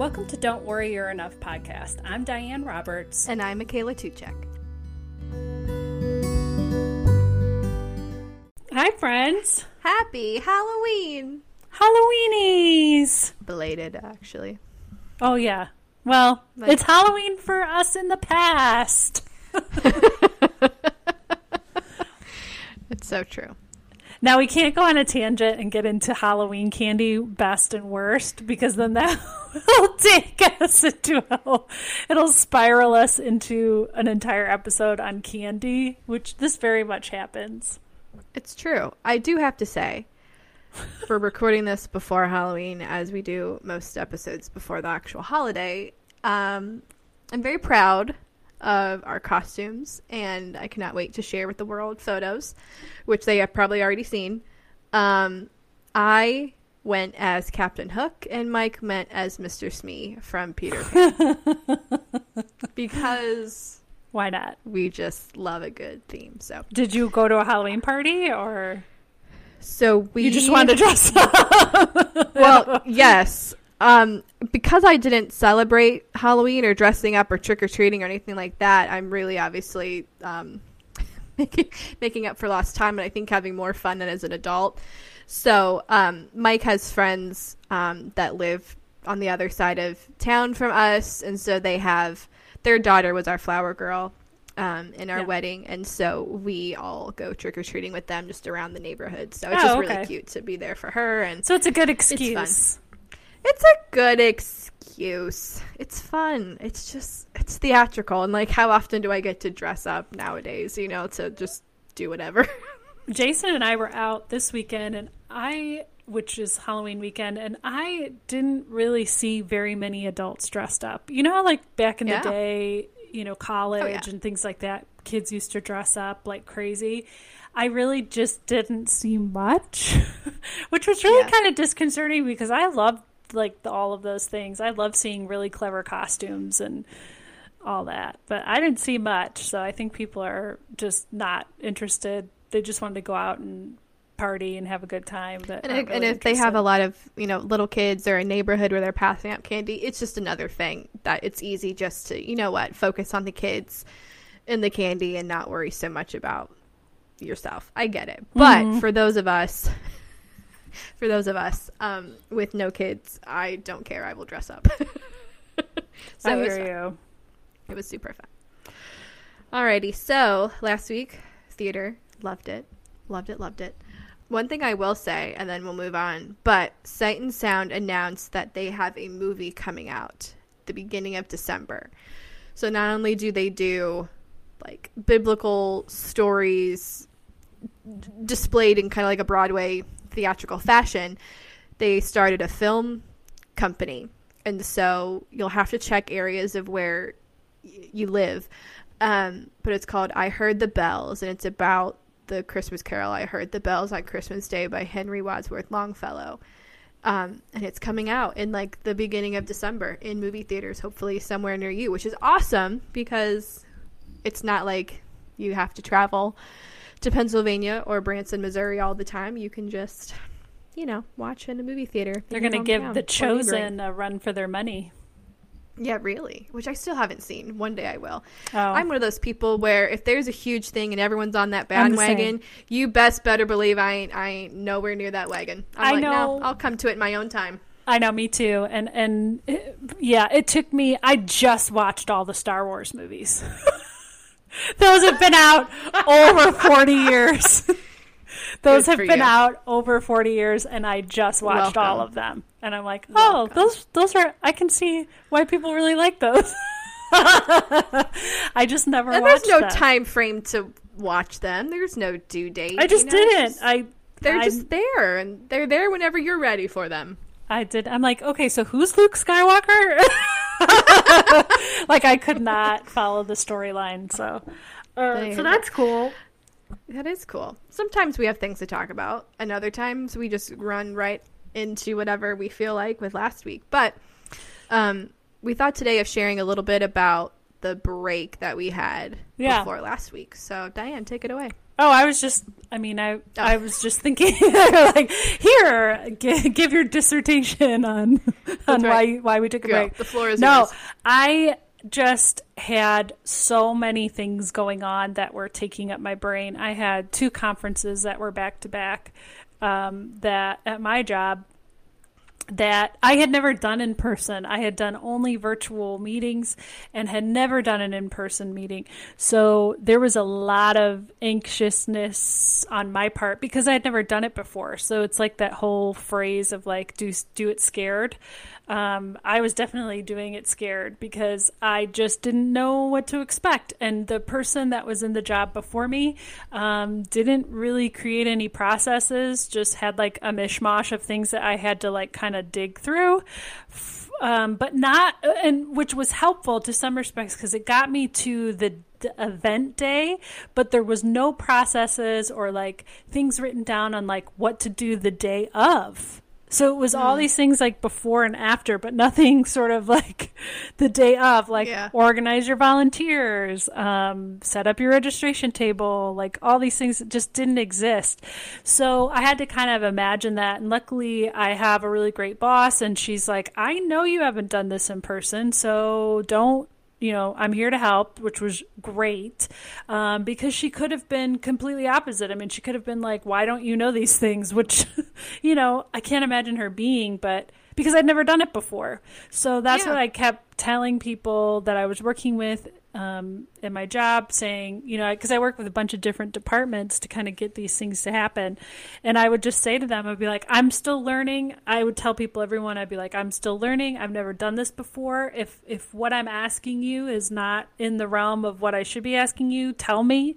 Welcome to Don't Worry You're Enough podcast. I'm Diane Roberts. And I'm Michaela Tuchek. Hi, friends. Happy Halloween! Halloweenies. Belated, actually. Oh, yeah. Well, Like- it's Halloween for us in the past. It's so true. Now, we can't go on a tangent and get into Halloween candy best and worst because then that will take us into a, it'll spiral us into an entire episode on candy, which this very much happens. It's true. I do have to say, we're recording this before Halloween, as we do most episodes before the actual holiday. Um, I'm very proud of our costumes, and I cannot wait to share with the world photos, which they have probably already seen. Um, I went as Captain Hook, and Mike went as Mr. Smee from Peter Pan. because Why not? we just love a good theme. So, Did you go to a Halloween party or so we you just wanted to dress up? well, yes. Um, because I didn't celebrate Halloween or dressing up or trick or treating or anything like that, I'm really obviously um, making making up for lost time, and I think having more fun than as an adult. So, um, Mike has friends um, that live on the other side of town from us, and so they have their daughter was our flower girl um, in our Yeah. wedding, and so we all go trick or treating with them just around the neighborhood. So it's Oh, just okay. really cute to be there for her and So it's a good excuse. It's a good excuse. It's fun. It's just it's theatrical and like how often do I get to dress up nowadays, you know, to just do whatever. Jason and I were out this weekend, and I, which is Halloween weekend, and I didn't really see very many adults dressed up. You know, like back in Yeah. the day, you know, college Oh, yeah. and things like that, kids used to dress up like crazy. I really just didn't see much, which was really Yeah. kind of disconcerting because I love like the, all of those things. I love seeing really clever costumes and all that. But I didn't see much, so I think people are just not interested. They just wanted to go out and party and have a good time. But And, if, really and if they have a lot of, you know, little kids or a neighborhood where they're passing out candy, it's just another thing that it's easy just to, you know what, focus on the kids and the candy and not worry so much about yourself. I get it. But Mm-hmm. for those of us for those of us um, with no kids, I don't care. I will dress up. so I it hear fun. you. It was super fun. Alrighty, so last week, theater, loved it. Loved it, loved it. One thing I will say, and then we'll move on, but Sight and Sound announced that they have a movie coming out the beginning of December. So not only do they do like biblical stories d- displayed in kind of like a Broadway theatrical fashion, they started a film company. And so you'll have to check areas of where y- you live. Um, but it's called I Heard the Bells, and it's about the Christmas Carol I Heard the Bells on Christmas Day by Henry Wadsworth Longfellow. Um, and it's coming out in like the beginning of December in movie theaters, hopefully somewhere near you, which is awesome because it's not like you have to travel to Pennsylvania or Branson, Missouri all the time. You can just, you know, watch in a movie theater. They're going to give hometown the chosen a run for their money. Yeah, really. Which I still haven't seen. One day I will. Oh, I'm one of those people where if there's a huge thing and everyone's on that I'm the same. bandwagon, you best better believe I ain't I ain't nowhere near that wagon. I'm I like, know. no, I'll come to it in my own time. I know, me too. And and it- yeah, it took me. I just watched all the Star Wars movies. Those have been out over forty years. Those have been you. out over forty years, and I just watched all of them. And I'm like, oh, Welcome. those those are. I can see why people really like those. I just never And watched there's no them. time frame to watch them. There's no due date. I just you know? Didn't. just- I they're I- just there and they're there whenever you're ready for them. I did. I'm like, okay, so who's Luke Skywalker? like, I could not follow the storyline. So, uh, so that's cool. That is cool. Sometimes we have things to talk about, and other times we just run right into whatever we feel like with last week. But um, we thought today of sharing a little bit about the break that we had Yeah. before last week. So, Diane, take it away. Oh, I was just. I mean, I I was just thinking, like, here, g- give your dissertation on on right. why why we took a Go. break. The floor is no. yours. I just had so many things going on that were taking up my brain. I had two conferences that were back to back. Um, that at my job that I had never done in person. I had done only virtual meetings and had never done an in person meeting. So there was a lot of anxiousness on my part because I had never done it before. So it's like that whole phrase of like, do, do it scared. Um, I was definitely doing it scared because I just didn't know what to expect. And the person that was in the job before me um, didn't really create any processes, just had like a mishmash of things that I had to like kind of dig through. Um, but not, and which was helpful to some respects because it got me to the event day, but there was no processes or like things written down on like what to do the day of. So it was all these things like before and after, but nothing sort of like the day of, like Yeah. organize your volunteers, um, set up your registration table, like all these things that just didn't exist. So I had to kind of imagine that. And luckily, I have a really great boss, and she's like, I know you haven't done this in person, so don't you know, I'm here to help, which was great um, because she could have been completely opposite. I mean, she could have been like, why don't you know these things? Which, you know, I can't imagine her being, but because I'd never done it before. So that's Yeah. what I kept telling people that I was working with um, in my job, saying, you know, because I work with a bunch of different departments to kind of get these things to happen. And I would just say to them, I'd be like, I'm still learning. I would tell people, everyone, I'd be like, I'm still learning. I've never done this before. If if what I'm asking you is not in the realm of what I should be asking you, tell me.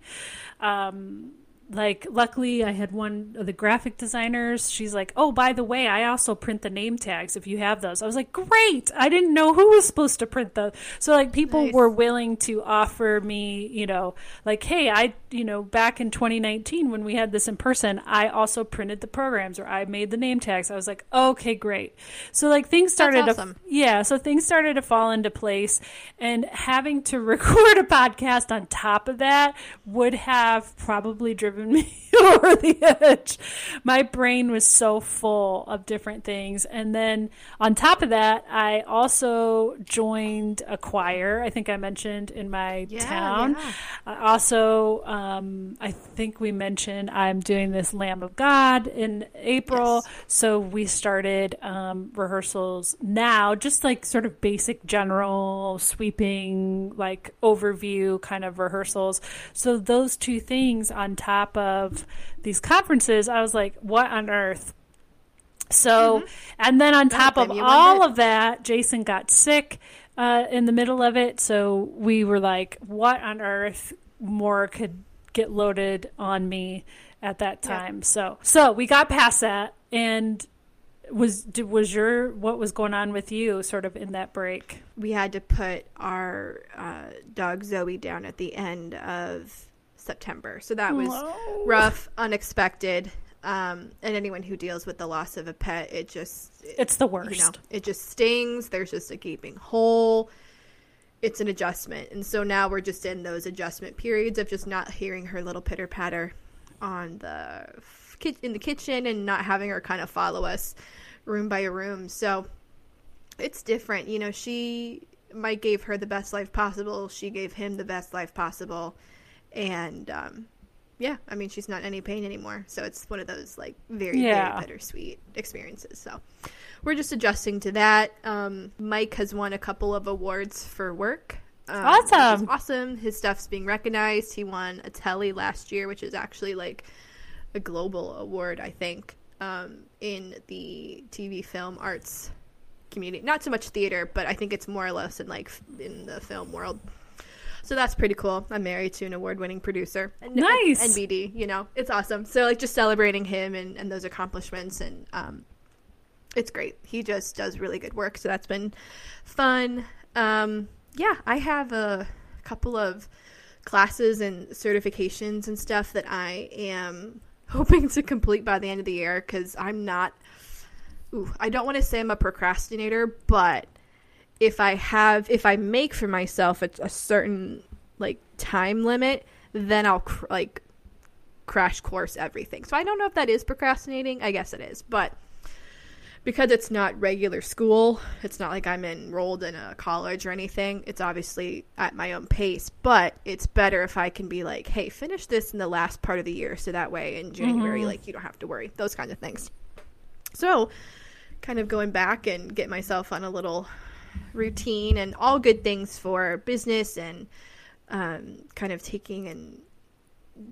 Um, like luckily i had one of the graphic designers. She's like oh by the way i also print the name tags if you have those. I was like great! I didn't know who was supposed to print those. So like people Nice. were willing to offer me you know like hey i you know back in 2019 when we had this in person i also printed the programs or i made the name tags. I was like okay great. So like things started awesome. to yeah, so things started to fall into place, and having to record a podcast on top of that would have probably driven me over the edge. My brain was so full of different things. And then on top of that, I also joined a choir, I think I mentioned in my Yeah, town. yeah. I also, um, I think we mentioned I'm doing this Lamb of God in April. Yes. So we started um, rehearsals now, just like sort of basic, general, sweeping, like overview kind of rehearsals. So those two things on top of these conferences, I was like, what on earth? So, and then on top of blame you one all of that, Jason got sick uh, in the middle of it. So we were like, what on earth more could get loaded on me at that Yeah. time? So, so we got past that. And was was your what was going on with you sort of in that break? we had to put our uh, dog Zoe down at the end of September. So that was Oh. rough, unexpected. Um, and anyone who deals with the loss of a pet, it just It's the worst. you know, it just stings. There's just a gaping hole. It's an adjustment. And so now we're just in those adjustment periods of just not hearing her little pitter patter on the in the kitchen and not having her kind of follow us room by room. So it's different. You know, she Mike gave her the best life possible. She gave him the best life possible. And um yeah, I mean she's not in any pain anymore. So it's one of those like very, Yeah. very bittersweet experiences. So we're just adjusting to that. Um Mike has won a couple of awards for work. Um, Awesome. awesome. His stuff's being recognized. He won a Telly last year, which is actually like a global award, I think, um, in the TV film arts community. Not so much theater, but I think it's more or less in like in the film world. So that's pretty cool. I'm married to an award-winning producer. N- Nice. NBD, you know, it's awesome. So like just celebrating him and, and those accomplishments and um, it's great. He just does really good work. So that's been fun. Um, yeah, I have a couple of classes and certifications and stuff that I am hoping to complete by the end of the year because I'm not. Ooh, I don't want to say I'm a procrastinator, but if I have, if I make for myself a, a certain like time limit, then I'll cr- like crash course everything. So I don't know if that is procrastinating. I guess it is, but because it's not regular school, it's not like I'm enrolled in a college or anything. It's obviously at my own pace, but it's better if I can be like, hey, finish this in the last part of the year. So that way in January, mm-hmm. like, you don't have to worry. Those kinds of things. So, kind of going back and get myself on a little routine and all good things for business and um, kind of taking and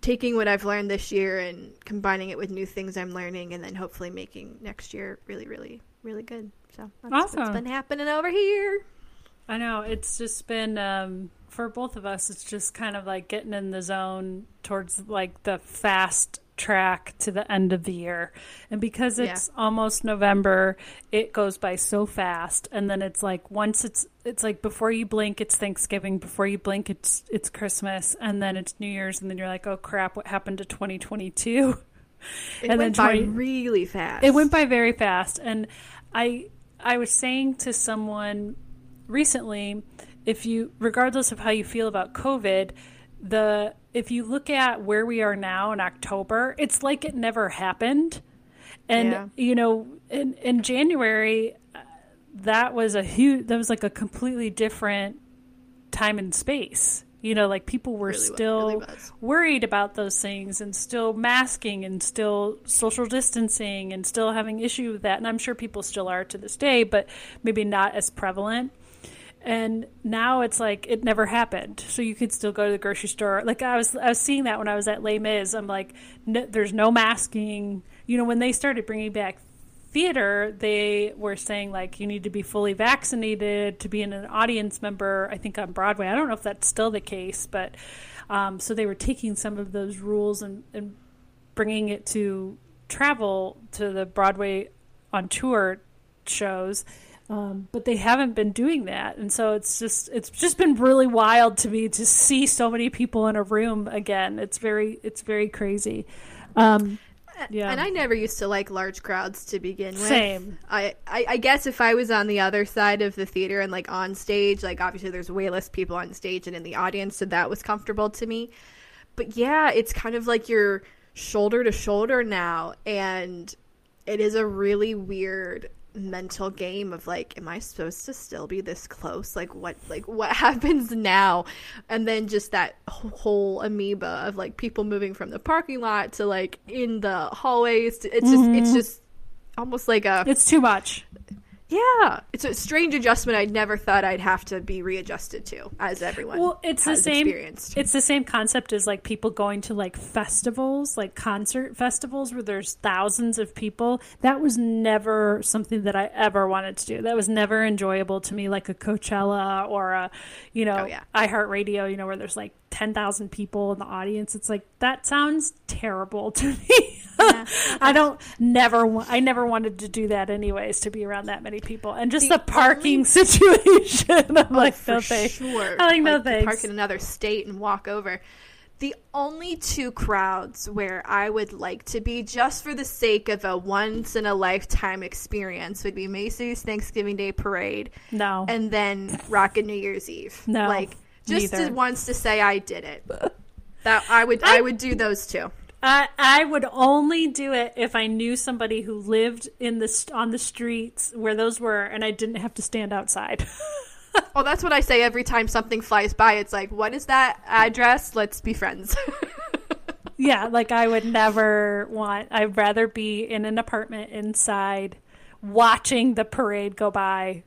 taking what I've learned this year and combining it with new things I'm learning, and then hopefully making next year really, really, really good. So that's awesome. what's been happening over here. I know it's just been um, for both of us. It's just kind of like getting in the zone towards like the fast track to the end of the year. And because it's yeah. almost November, it goes by so fast. And then it's like once it's it's like before you blink it's Thanksgiving, before you blink it's it's Christmas, and then it's New Year's and then you're like, "Oh crap, what happened to 2022?" It and went then 20, by really fast. It went by very fast. And I I was saying to someone recently, if you regardless of how you feel about COVID, the if you look at where we are now in October, it's like it never happened. And yeah. you know, in in January, uh, that was a huge. That was like a completely different time and space. You know, like people were really still really worried about those things and still masking and still social distancing and still having issue with that. And I'm sure people still are to this day, but maybe not as prevalent and now it's like it never happened. So you could still go to the grocery store. Like i was i was seeing that when i was at les mis. I'm like there's no masking. You know when they started bringing back theater they were saying like you need to be fully vaccinated to be an audience member i think on broadway. I don't know if that's still the case but um, so they were taking some of those rules and, and bringing it to travel to the broadway on tour shows um, but they haven't been doing that, and so it's just it's just been really wild to me to see so many people in a room again. It's very it's very crazy. Um, yeah, and I never used to like large crowds to begin with. Same. I, I I guess if I was on the other side of the theater and like on stage, like obviously there's way less people on stage and in the audience, so that was comfortable to me. But yeah, it's kind of like you're shoulder to shoulder now, and it is a really weird mental game of like am i supposed to still be this close? Like what like what happens now? And then just that whole amoeba of like people moving from the parking lot to like in the hallways. It's just mm-hmm. it's just almost like a it's too much yeah, it's a strange adjustment. I never thought I'd have to be readjusted to, as everyone. Well, it's the same. Experienced. It's the same concept as like people going to like festivals, like concert festivals, where there's thousands of people. That was never something that I ever wanted to do. That was never enjoyable to me, like a Coachella or a, you know, oh, yeah. iHeartRadio. You know, where there's like ten thousand people in the audience. It's like that sounds terrible to me. Yeah. I don't never. I never wanted to do that anyways. To be around that many people and just the, the parking only... situation. I'm oh, like, no thanks. Sure. I'm like, no like, thanks. Park in another state and walk over. The only two crowds where I would like to be, just for the sake of a once in a lifetime experience, would be Macy's Thanksgiving Day Parade. No. And then Rockin' New Year's Eve. No. Like, just to, wants to say I did it. That I would I, I would do those two. I I would only do it if I knew somebody who lived in the on the streets where those were, and I didn't have to stand outside. oh, that's what I say every time something flies by. It's like, what is that address? Let's be friends. yeah, like I would never want. I'd rather be in an apartment inside, watching the parade go by.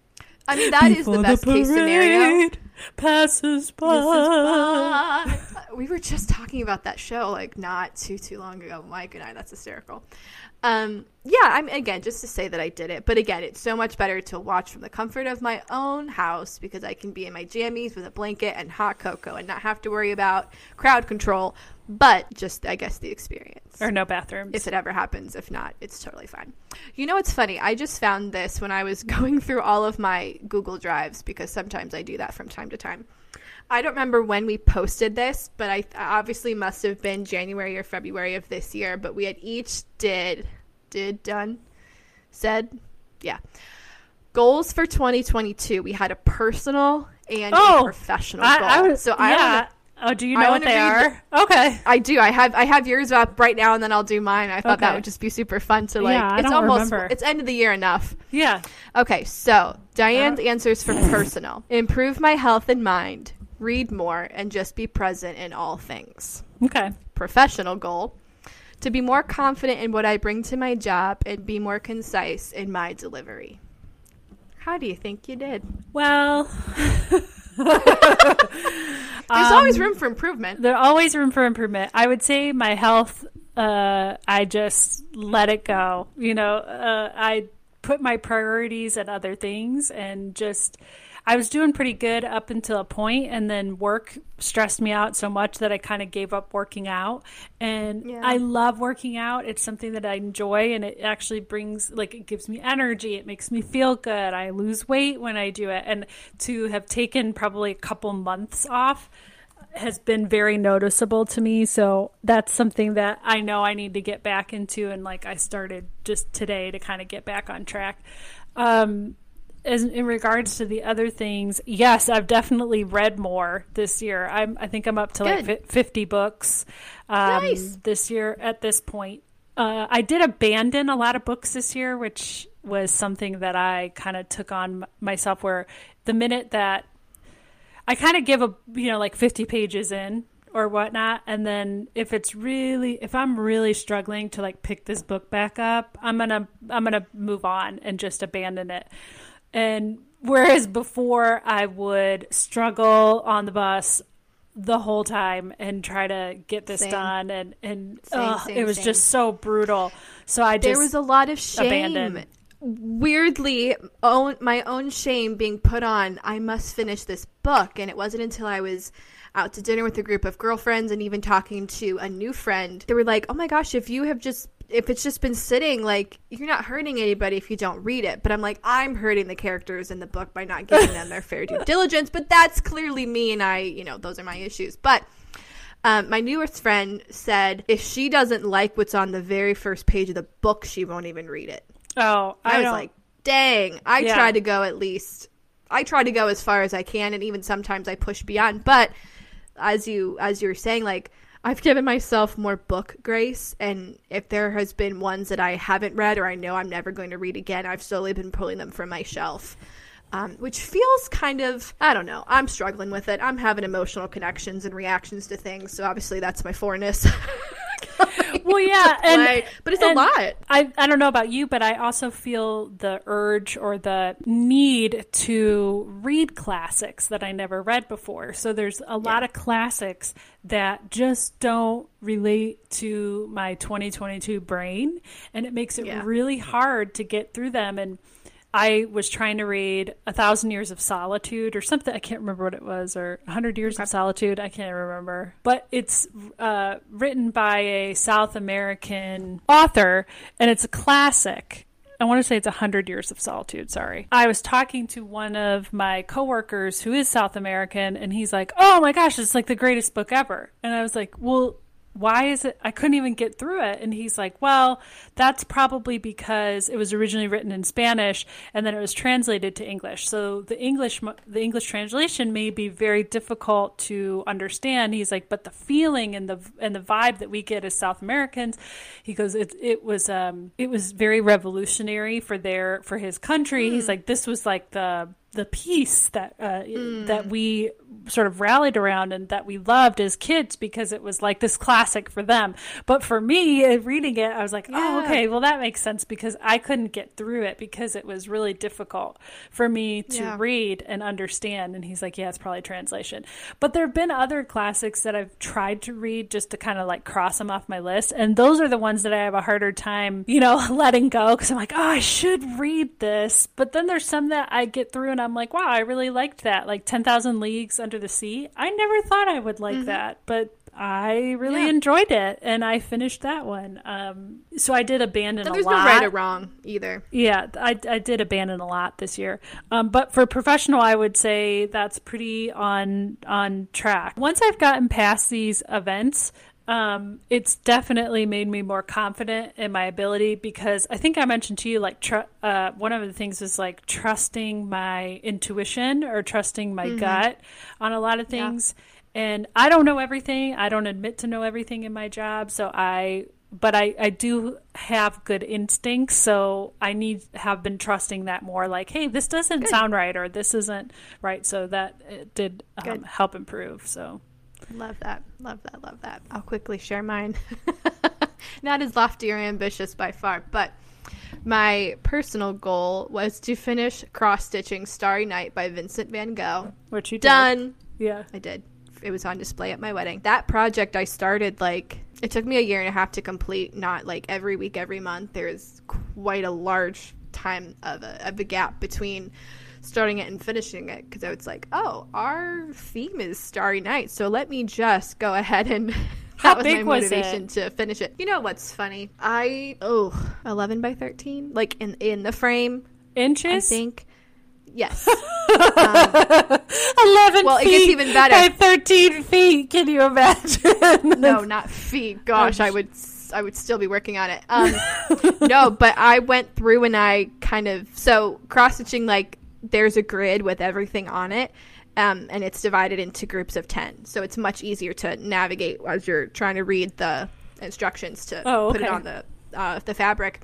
I mean, that Before is the best the case scenario. Passes by. We were just talking about that show like not too too long ago. Mike and I. That's hysterical. Um, yeah, I'm again just to say that I did it, but again, it's so much better to watch from the comfort of my own house because I can be in my jammies with a blanket and hot cocoa and not have to worry about crowd control. But just I guess the experience or no bathrooms if it ever happens. If not, it's totally fine. You know, it's funny. I just found this when I was going through all of my Google Drives because sometimes I do that from time to time. I don't remember when we posted this, but I obviously must have been January or February of this year. But we had each did, did, done, said, yeah. Goals for 2022. We had a personal and oh, a professional I, goal. I was, so I yeah, Oh, do you I know what they read are? Okay. I do. I have I have yours up right now, and then I'll do mine. I thought that would just be super fun to like. Yeah, I it's don't almost remember. it's end of the year enough. Yeah. Okay, so Diane's uh-huh. answers for personal: improve my health and mind, read more, and just be present in all things. Okay. Professional goal: to be more confident in what I bring to my job and be more concise in my delivery. How do you think you did? Well, There's always room for improvement. there's always room for improvement. I would say my health, uh, I just let it go. You know, uh, I put my priorities at other things and just, I was doing pretty good up until a point, and then work stressed me out so much that I kind of gave up working out. And Yeah. I love working out. It's something that I enjoy, and it actually brings, like, it gives me energy. It makes me feel good. I lose weight when I do it. And to have taken probably a couple months off has been very noticeable to me. So that's something that I know I need to get back into. And like I started just today to kind of get back on track. Um, as in regards to the other things, yes, I've definitely read more this year. I'm, I think I'm up to like Good. fi- 50 books um, Nice. this year at this point. Uh, I did abandon a lot of books this year, which was something that I kind of took on myself. Where the minute that I kind of give a you know like 50 pages in or whatnot, and then if it's really if I'm really struggling to like pick this book back up, I'm gonna I'm gonna move on and just abandon it. And whereas before I would struggle on the bus the whole time and try to get this Same. done and and Same, ugh, same, it was just so brutal. So I just there was a lot of shame. abandoned. Weirdly, own my own shame being put on. I must finish this book, and it wasn't until I was out to dinner with a group of girlfriends and even talking to a new friend. They were like, "Oh my gosh, if you have just." If it's just been sitting, like you're not hurting anybody if you don't read it. But I'm like, I'm hurting the characters in the book by not giving them their fair due diligence. But that's clearly me, and I, you know, those are my issues. But um, my newest friend said if she doesn't like what's on the very first page of the book, she won't even read it. oh I, I, was like, dang. I Yeah. try to go at least. I try to go as far as I can, and even sometimes I push beyond. But as you as you were saying, like I've given myself more book grace, and if there has been ones that I haven't read or I know I'm never going to read again, I've slowly been pulling them from my shelf. Um, which feels kind of I don't know. I'm struggling with it. I'm having emotional connections and reactions to things, so obviously that's my fourness. well, yeah, and but it's and a lot. I I don't know about you, but I also feel the urge or the need to read classics that I never read before. So there's a lot of classics that just don't relate to my 2022 brain, and it makes it Yeah. really hard to get through them and. I was trying to read A Thousand Years of Solitude or something. I can't remember what it was, or A Hundred Years of Solitude. I can't remember. But it's uh, written by a South American author, and it's a classic. I want to say it's A Hundred Years of Solitude. Sorry. I was talking to one of my coworkers who is South American, and he's like, "Oh my gosh, it's like the greatest book ever." And I was like, "Well." Why is it I couldn't even get through it. And he's like well that's probably because it was originally written in Spanish and then it was translated to English. So the English the English translation may be very difficult to understand. He's like but the feeling and the and the vibe that we get as South Americans he goes it it was um it was very revolutionary for their for his country. He's like this was like the the peace that uh, that we sort of rallied around and that we loved as kids because it was like this classic for them. But for me, uh, reading it, I was like, oh, okay, well that makes sense because I couldn't get through it because it was really difficult for me to Yeah. read and understand. And he's like, yeah, it's probably translation. But there have been other classics that I've tried to read just to kind of like cross them off my list, and those are the ones that I have a harder time, you know, letting go because I'm like, oh, I should read this. But then there's some that I get through and I'm like, wow, I really liked that. Like 10,000 Leagues Under the Sea. I never thought I would like that, but I really Yeah. enjoyed it and I finished that one. Um, so I did abandon And a there's lot. no right or wrong either. Yeah, I, I did abandon a lot this year. Um, but for professional, I would say that's pretty on on track. Once I've gotten past these events, um, it's definitely made me more confident in my ability because I think I mentioned to you like tr- uh, one of the things is like trusting my intuition or trusting my gut on a lot of things. And I don't know everything. I don't admit to know everything in my job. So I, but I, I do have good instincts. So I need, have been trusting that more like, hey, this doesn't Good. sound right or this isn't right. So that it did um, help improve. So Love that. Love that. Love that. I'll quickly share mine. Not as lofty or ambitious by far, but my personal goal was to finish cross stitching Starry Night by Vincent van Gogh. what you did. Done. Yeah. I did. It was on display at my wedding. That project I started like it took me a year and a half to complete, not like every week, every month. There's quite a large time of a, of a gap between starting it and finishing it because I was like, oh, our theme is Starry Night, so let me just go ahead and. How that was big my was it? to finish it. You know what's funny? I oh, 11 by 13, like in in the frame, inches. I think. Yes. 11 Well, it gets even better. by 13 feet. Can you imagine? no, not feet. Gosh, I would I would still be working on it. Um, no, but I went through and I kind of so cross stitching like there's a grid with everything on it. Um, and it's divided into groups of 10. So it's much easier to navigate as you're trying to read the instructions to Oh, put it on the uh, the fabric.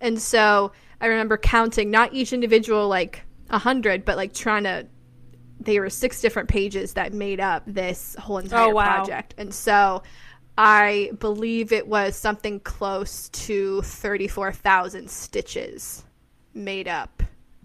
And so I remember counting not each individual like a hundred, but like trying to. There were six different pages that made up this whole entire Oh, wow. project, and so I believe it was something close to thirty-four thousand stitches made up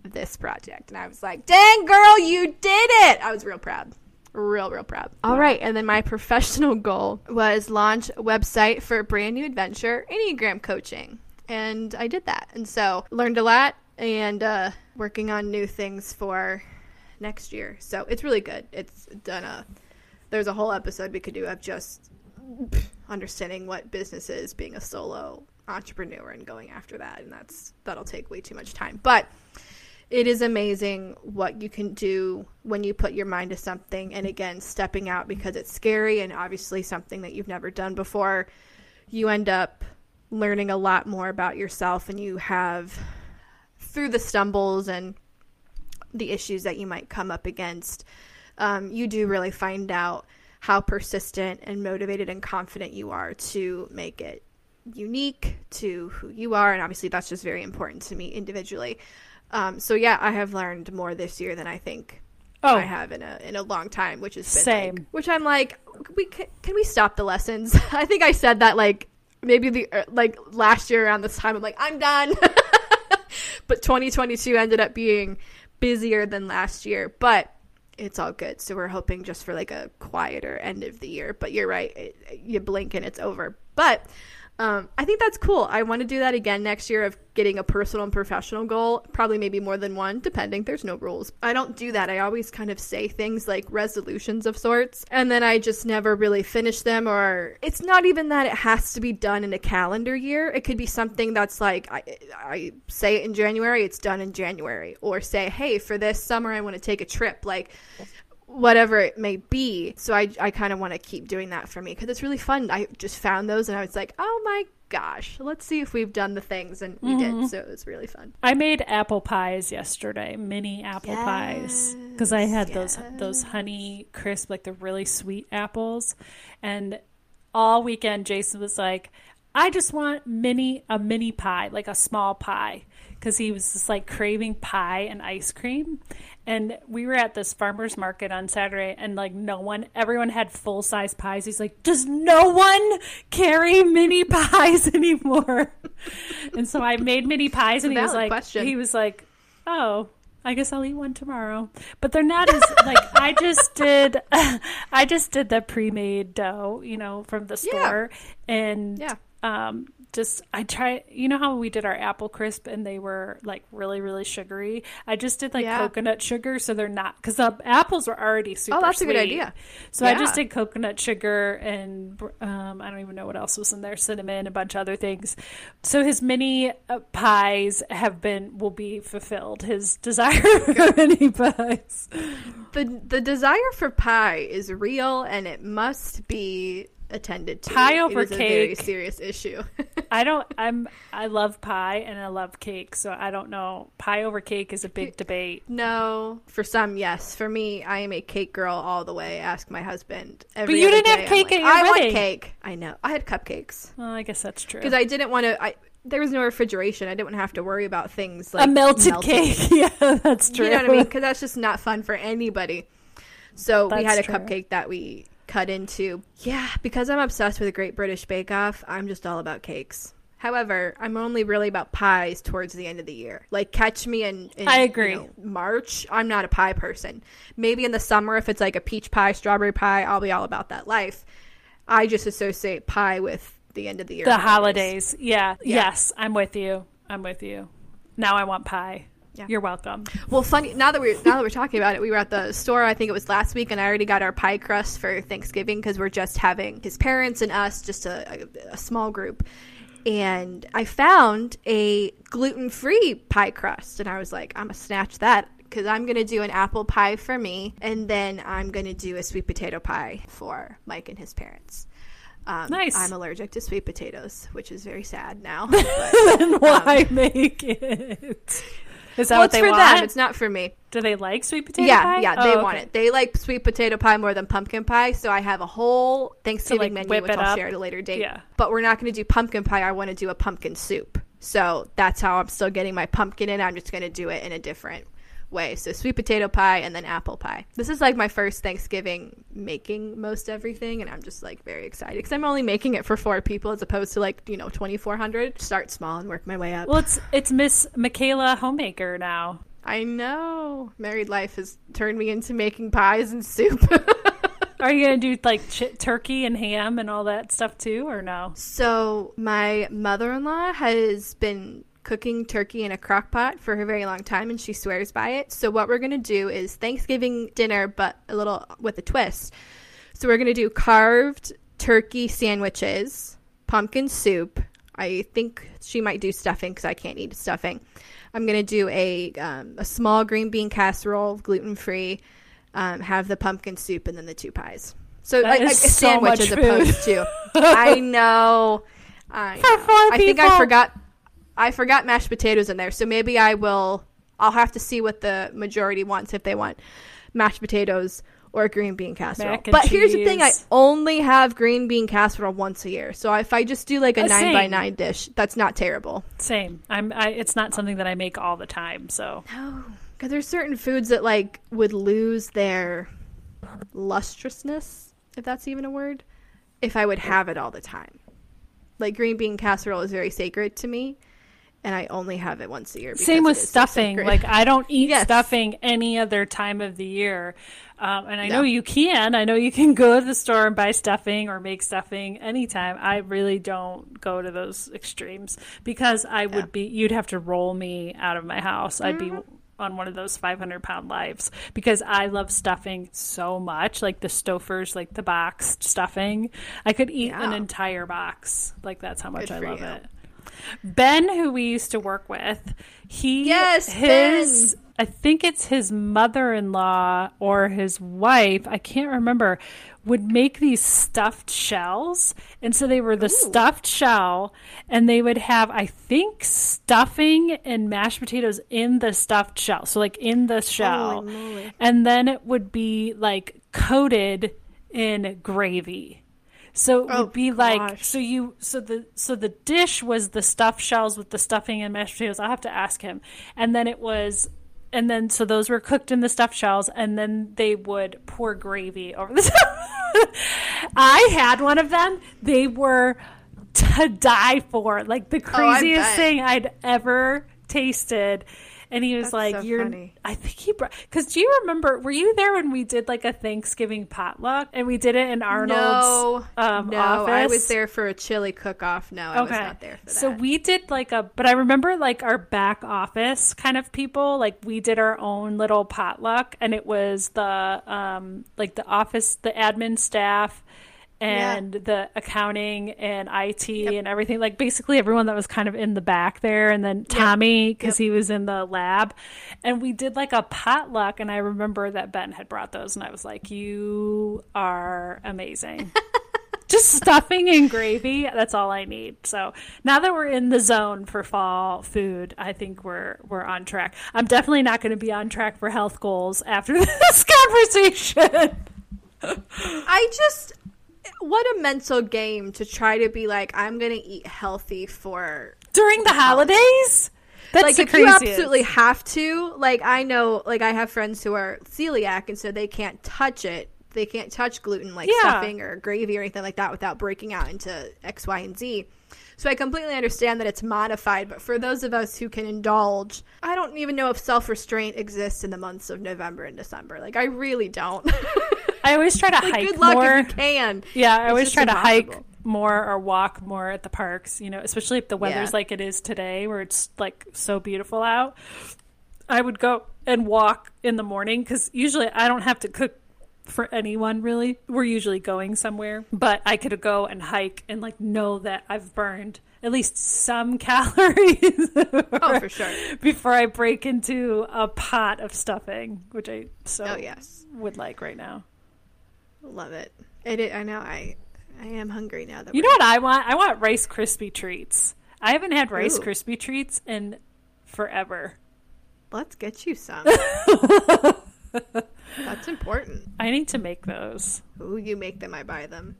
this project, and I was like, "Dang, girl, you did it!" I was real proud. Real, real proud. All right, and then my professional goal was launch a website for brand new adventure, Enneagram coaching, and I did that, and so learned a lot and uh, working on new things for next year. So it's really good. It's done a. There's a whole episode we could do of just understanding what business is, being a solo entrepreneur, and going after that, and that's that'll take way too much time, but it is amazing what you can do when you put your mind to something. And again stepping out because it's scary and obviously something that you've never done before you end up learning a lot more about yourself and you have through the stumbles and the issues that you might come up against um, you do really find out how persistent and motivated and confident you are to make it unique to who you are. And obviously that's just very important to me individually um, so yeah, I have learned more this year than I think Oh, I have in a in a long time, which is Same. like- which I'm like, we can, can we stop the lessons? I think I said that like maybe the uh, like last year around this time. I'm like, I'm done. but 2022 ended up being busier than last year, but it's all good. So we're hoping just for like a quieter end of the year. But you're right, it, you blink and it's over. But um, I think that's cool. I want to do that again next year of getting a personal and professional goal, probably maybe more than one, depending. There's no rules. I don't do that. I always kind of say things like resolutions of sorts, and then I just never really finish them. Or it's not even that it has to be done in a calendar year. It could be something that's like I, I say it in January, it's done in January, or say, hey, for this summer, I want to take a trip. Like, whatever it may be. So I, I kind of want to keep doing that for me because it's really fun. I just found those and I was like, oh my gosh, let's see if we've done the things. And we did. Mm-hmm. So it was really fun. I made apple pies yesterday, mini apple pies, because I had those those honey crisp, like the really sweet apples, and all weekend Jason was like, "I just want mini a mini pie, like a small pie," because he was just like craving pie and ice cream. And we were at this farmers market on Saturday, and like no one, everyone had full size pies. He's like, "Does no one carry mini pies anymore?" and so I made mini pies, and he was like, question. he was like, "Oh, I guess I'll eat one tomorrow." But they're not as like I just did. I just did the pre-made dough, you know, from the Yeah. store, and Yeah. um, just I try. You know how we did our apple crisp, and they were like really, really sugary. I just did like Yeah. coconut sugar, so they're not because the apples were already super. Oh, that's a good idea. So I just did coconut sugar and um, I don't even know what else was in there, cinnamon, a bunch of other things. So his mini uh, pies have been will be fulfilled. His desire for mini pies. The, the desire for pie is real and it must be attended to. Pie It over is a very serious issue. I don't. I'm. I love pie and I love cake, so I don't know. Pie over cake is a big debate. no, for some, yes. For me, I am a cake girl all the way. Ask my husband. Every you didn't have day, I'm cake like, at your I wedding." want cake. I know. I had cupcakes Well, I guess that's true. because I didn't want to. I there was no refrigeration. I didn't have to worry about things like a melted, melting. cake. yeah, that's true. You know what I mean? Because that's just not fun for anybody. So we had a true. cupcake that we cut into. Yeah, because I'm obsessed with the Great British Bake Off, I'm just all about cakes. However, I'm only really about pies towards the end of the year. Like, catch me in, in I agree. you know, March. I'm not a pie person. Maybe in the summer, if it's like a peach pie, strawberry pie, I'll be all about that life. I just associate pie with the end of the year. the holidays. Yeah. Yeah. Yes, I'm with you. I'm with you. Now I want pie. Yeah. You're welcome. Well, funny now that we're now that we're talking about it, we were at the store. I think it was last week, and I already got our pie crust for Thanksgiving because we're just having his parents and us, just a, a, a small group. And I found a gluten free pie crust, and I was like, I'm gonna snatch that because I'm gonna do an apple pie for me, and then I'm gonna do a sweet potato pie for Mike and his parents. Um, Nice. I'm allergic to sweet potatoes, which is very sad now. then why make it? Is that well, what it's they for want? them. It's not for me. Do they like sweet potato yeah, pie? yeah, Oh, they okay. want it. They like sweet potato pie more than pumpkin pie, so I have a whole Thanksgiving like, menu, which I'll up. share at a later date. Yeah. But we're not going to do pumpkin pie. I want to do a pumpkin soup. So that's how I'm still getting my pumpkin in. I'm just going to do it in a different way. So sweet potato pie and then apple pie. This is like my first Thanksgiving making most everything, and I'm just like very excited because I'm only making it for four people as opposed to like you know 2,400. Start small and work my way up. Well, it's it's Miss Michaela Homemaker now. I know. Married life has turned me into making pies and soup. Are you gonna do like ch- turkey and ham and all that stuff too, or no? So my mother-in-law has been cooking turkey in a crock pot for a very long time and she swears by it. So what we're going to do is Thanksgiving dinner but a little with a twist. So we're going to do carved turkey sandwiches, pumpkin soup. I think she might do stuffing cuz I can't eat stuffing. I'm going to do a um, a small green bean casserole, gluten-free, um, have the pumpkin soup and then the two pies. So That like, like a so sandwich as food. opposed to I know. I know. I think I forgot. I forgot mashed potatoes in there, so maybe I will. I'll have to see what the majority wants if they want mashed potatoes or green bean casserole. But here's the thing: I only have green bean casserole once a year. So if I just do like a Uh, nine by nine dish, that's not terrible. Same. I'm. I, it's not something that I make all the time. So No, because there's certain foods that like would lose their lustrousness, if that's even a word, if I would have it all the time. Like green bean casserole is very sacred to me, and I only have it once a year. same with stuffing. like I don't eat Yes. stuffing any other time of the year. Um, and I No. know you can. I know you can go to the store and buy stuffing or make stuffing anytime. I really don't go to those extremes because I would be. You'd have to roll me out of my house. I'd Mm-hmm. be on one of those 500 pound lives because I love stuffing so much, like the Stouffer's, like the boxed stuffing. I could eat an entire box. Like that's how much I love you. it. Ben, who we used to work with, he Yes, his I think it's his mother-in-law or his wife, I can't remember, would make these stuffed shells. And so they were the stuffed shell and they would have I think stuffing and mashed potatoes in the stuffed shell. So like in the shell. And then it would be like coated in gravy. So it Oh, would be like gosh. so you so the so the dish was the stuffed shells with the stuffing and mashed potatoes. I'll have to ask him. And then it was and then so those were cooked in the stuffed shells and then they would pour gravy over the top. I had one of them. They were to die for. Like the Oh, craziest bet. thing I'd ever tasted. And he was That's like, so "You're." funny. I think he brought. Because do you remember? Were you there when we did like a Thanksgiving potluck and we did it in Arnold's no, um, no, office? I was there for a chili cook-off. No, I was not there for that. So we did like a, but I remember like our back office kind of people, like we did our own little potluck and it was the, um, like the office, the admin staff and the accounting and IT and everything, like basically everyone that was kind of in the back there. And then Tommy, cause he was in the lab and we did like a potluck. And I remember that Ben had brought those and I was like, you are amazing. just stuffing and gravy. That's all I need. So now that we're in the zone for fall food, I think we're we're on track. I'm definitely not going to be on track for health goals after this conversation. I just what a mental game to try to be like I'm going to eat healthy for during the holidays. That's like if you absolutely have to like i know like i have friends who are celiac and so they can't touch it. They can't touch gluten like Yeah. stuffing or gravy or anything like that without breaking out into x y and z. So i completely understand that it's modified but for those of us who can indulge i don't even know if self-restraint exists in the months of november and december. Like i really don't I always try to like hike good luck more. if you can Yeah, I It's always try to hike more or walk more at the parks, you know, especially if the weather's Yeah. like it is today where it's like so beautiful out. I would go and walk in the morning cuz usually I don't have to cook for anyone really. We're usually going somewhere, but I could go and hike and like know that I've burned at least some calories oh for sure before I break into a pot of stuffing, which I so oh yes would like right now. Love it it, i know i i am hungry now that You know what I want? I want Rice Krispie treats. I haven't had Rice Ooh. Krispie treats in forever. Let's get you some. That's important. I need to make those. Ooh, you make them, I buy them.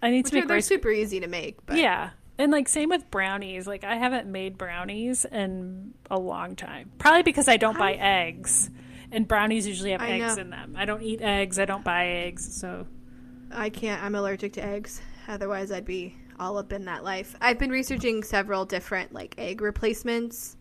I need Which to are, make they're rice. super easy to make. But yeah, and like same with brownies. Like I haven't made brownies in a long time. Probably because I don't buy eggs, and brownies usually have I eggs know. in them. I don't eat eggs. I don't buy eggs. So I can't. I'm allergic to eggs. Otherwise, I'd be all up in that life. I've been researching several different like egg replacements,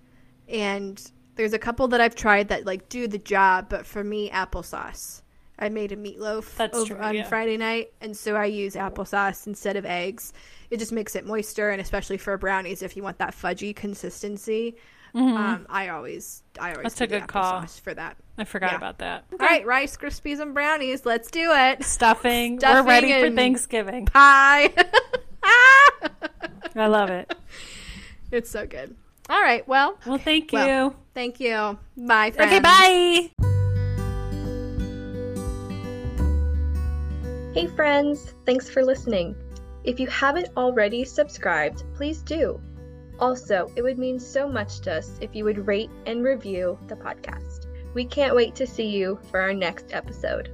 and there's a couple that I've tried that like do the job. But for me, applesauce. I made a meatloaf That's over true, on yeah. Friday night, and so I use applesauce instead of eggs. It just makes it moister, and especially for brownies, if you want that fudgy consistency, um, I always, I always Mm-hmm. That's a good call. for that. I forgot Yeah. about that. All right, Rice Krispies and brownies. Let's do it. Stuffing. We're ready for Thanksgiving. Pie. I love it. it's so good. All right. Well, Well, thank you. Well, thank you. Bye. Friends. okay, bye. Hey friends, thanks for listening. If you haven't already subscribed, please do. Also, it would mean so much to us if you would rate and review the podcast. We can't wait to see you for our next episode.